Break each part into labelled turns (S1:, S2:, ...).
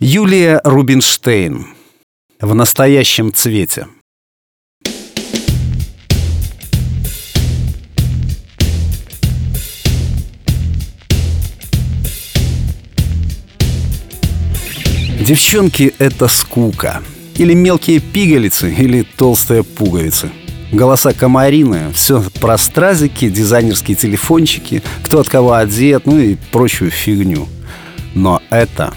S1: Юлия Рубинштейн. В настоящем цвете. Девчонки — это скука. Или мелкие пигалицы, или толстые пуговицы. Голоса комарины, все про стразики, дизайнерские телефончики, кто от кого одет, ну и прочую фигню. Но это,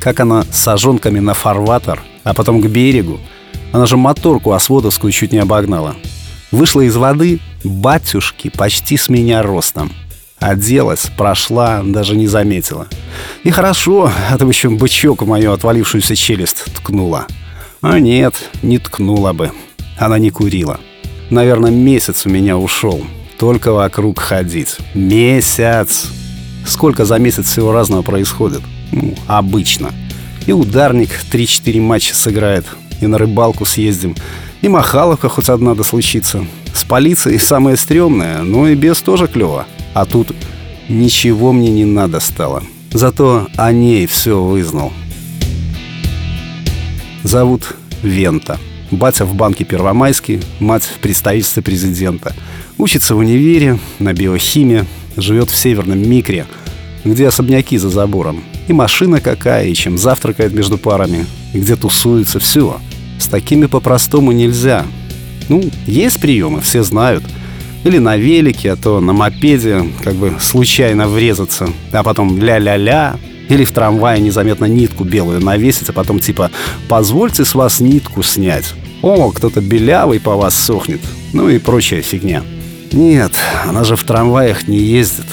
S1: как она с сожонками на фарватер, а потом к берегу. Она же моторку осводовскую чуть не обогнала. Вышла из воды, батюшки, почти с меня ростом. Оделась, прошла, даже не заметила. И хорошо, а то еще бычок в мою отвалившуюся челюсть ткнула. А нет, не ткнула бы. Она не курила. Наверное, месяц у меня ушел. Только вокруг ходить. Месяц! Сколько за месяц всего разного происходит? Ну, обычно. И ударник 3-4 матча сыграет, и на рыбалку съездим, и махаловка хоть одна да случится. С полицией самое стрёмное, но и без тоже клёво. А тут ничего мне не надо стало. Зато о ней все вызнал. Зовут Вента. Батя в банке Первомайский, мать в представительстве президента. Учится в универе, на биохимии, живет в северном Микре, где особняки за забором. И машина какая, и чем завтракает между парами, и где тусуется, все. С такими по-простому нельзя. Ну, есть приемы, все знают – или на велике, а то на мопеде, как бы случайно врезаться, а потом ля-ля-ля. Или в трамвае незаметно нитку белую навесить, а потом типа «позвольте с вас нитку снять». «О, кто-то белявый по вас сохнет». Ну и прочая фигня. Нет, она же в трамваях не ездит.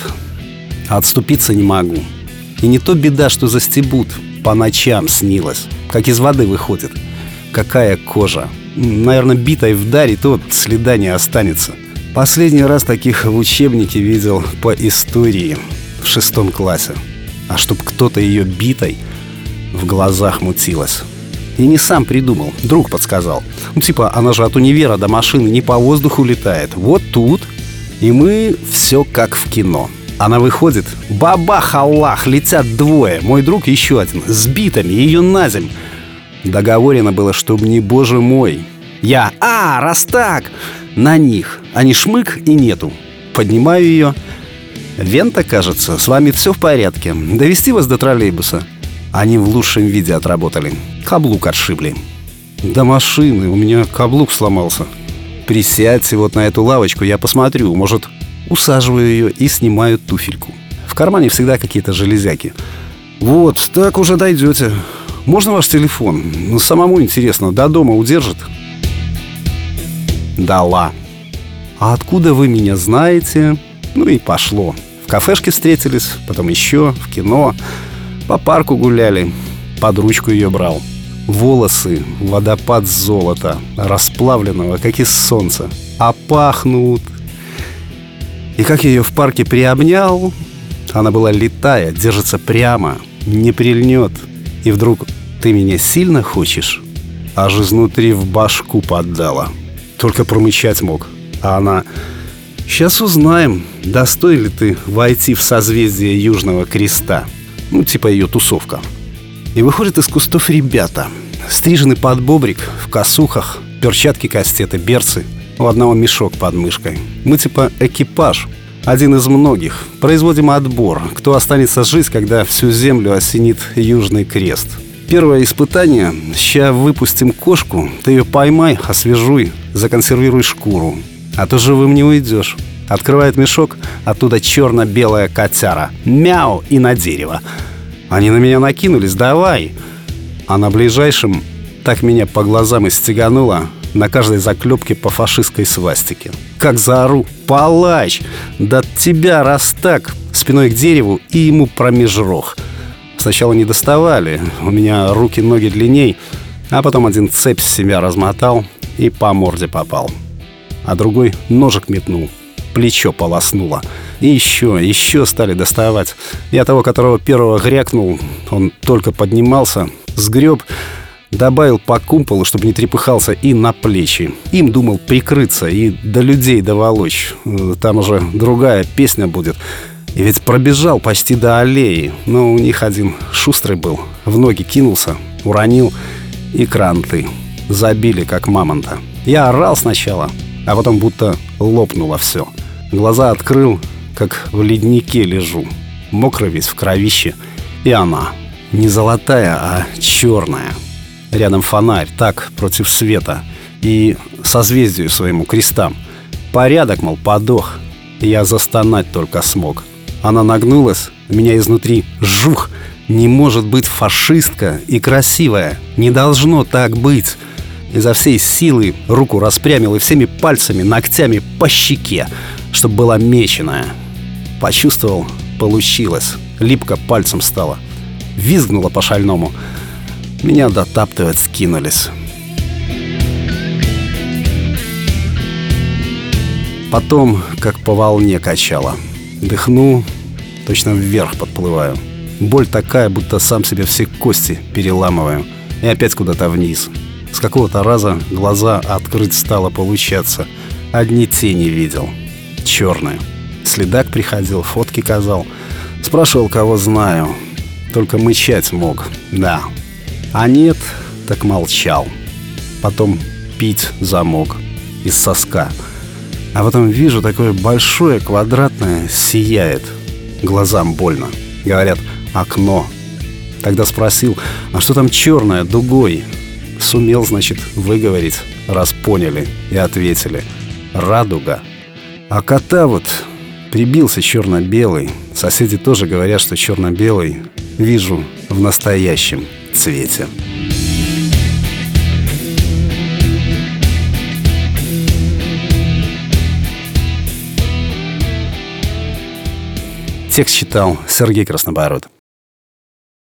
S1: Отступиться не могу. И не то беда, что застебут. По ночам снилось. Как из воды выходит. Какая кожа. Наверное, битой вдарит, то следа не останется. Последний раз таких в учебнике видел по истории в шестом классе. А чтоб кто-то ее битой в глазах мутилась. И не сам придумал, друг подсказал. Ну, типа, она же от универа до машины не по воздуху летает. Вот тут. И мы все как в кино. Она выходит, бабах Аллах, летят двое. Мой друг еще один, с битами, ее на земь. Договорено было, чтобы не боже мой. Я, а, раз так, на них. Не шмык и нету. Поднимаю ее. Вента, кажется, с вами все в порядке. Довести вас до троллейбуса. Они в лучшем виде отработали. Каблук отшибли. До машины. У меня каблук сломался. Присядьте вот на эту лавочку, я посмотрю. Может, усаживаю ее и снимаю туфельку. В кармане всегда какие-то железяки. Вот, так уже дойдете. Можно ваш телефон? Ну, самому интересно, до дома удержит? Дала. А откуда вы меня знаете? Ну и пошло. В кафешке встретились, потом еще, в кино. По парку гуляли. Под ручку ее брал. Волосы, водопад золота, расплавленного, как из солнца. А пахнут. И как я ее в парке приобнял, она была летая, держится прямо, не прильнет. И вдруг ты меня сильно хочешь? Аж изнутри в башку поддала. Только промычать мог. А она... Сейчас узнаем, достоин ли ты войти в созвездие Южного Креста. Ну, типа ее тусовка. И выходят из кустов ребята. Стрижены под бобрик, в косухах, перчатки, кастеты, берцы. У одного мешок под мышкой. Мы типа экипаж. Один из многих. Производим отбор. Кто останется жить, когда всю землю осенит Южный Крест. Первое испытание. Ща выпустим кошку. Ты ее поймай, освежуй, законсервируй шкуру. А то живым не уйдешь. Открывает мешок, оттуда черно-белая котяра. Мяу и на дерево. Они на меня накинулись, давай. А на ближайшем так меня по глазам истегануло, на каждой заклепке по фашистской свастике. Как заору, палач! Да тебя раз так, спиной к дереву и ему промеж рог. Сначала не доставали, у меня руки-ноги длинней, а потом один цепь с себя размотал и по морде попал. А другой ножик метнул, плечо полоснуло. И еще, еще стали доставать. Я того, которого первого грякнул, он только поднимался, сгреб, добавил по кумполу, чтобы не трепыхался, и на плечи. Им думал прикрыться и до людей доволочь. Там уже другая песня будет. И ведь пробежал почти до аллеи, но у них один шустрый был. В ноги кинулся, уронил, и кранты. Забили, как мамонта. Я орал сначала, а потом будто лопнуло все. Глаза открыл, как в леднике лежу. Мокрый весь в кровище. И она. Не золотая, а черная. Рядом фонарь, так, против света. И созвездию своему крестам. Порядок, мол, подох. Я застонать только смог. Она нагнулась, меня изнутри жух. Не может быть фашистка и красивая. Не должно так быть. Изо всей силы руку распрямил и всеми пальцами, ногтями по щеке, чтобы была меченая. Почувствовал, получилось. Липко пальцем стало. Визгнула по-шальному. Меня дотаптывать скинулись. Потом, как по волне качало. Дыхну, точно вверх подплываю. Боль такая, будто сам себе все кости переламываю. И опять куда-то вниз. С какого-то раза глаза открыть стало получаться. Одни тени видел. Черные. Следак приходил, фотки казал. Спрашивал, кого знаю. Только мычать мог, да. А нет, так молчал. Потом пить замог из соска. А потом вижу, такое большое, квадратное, сияет. Глазам больно. Говорят, окно. Тогда спросил, а что там черное, дугой? Сумел, значит, выговорить, раз поняли и ответили. Радуга. А кота вот прибился черно-белый. Соседи тоже говорят, что черно-белый вижу в настоящем цвете. Текст читал Сергей Краснобород.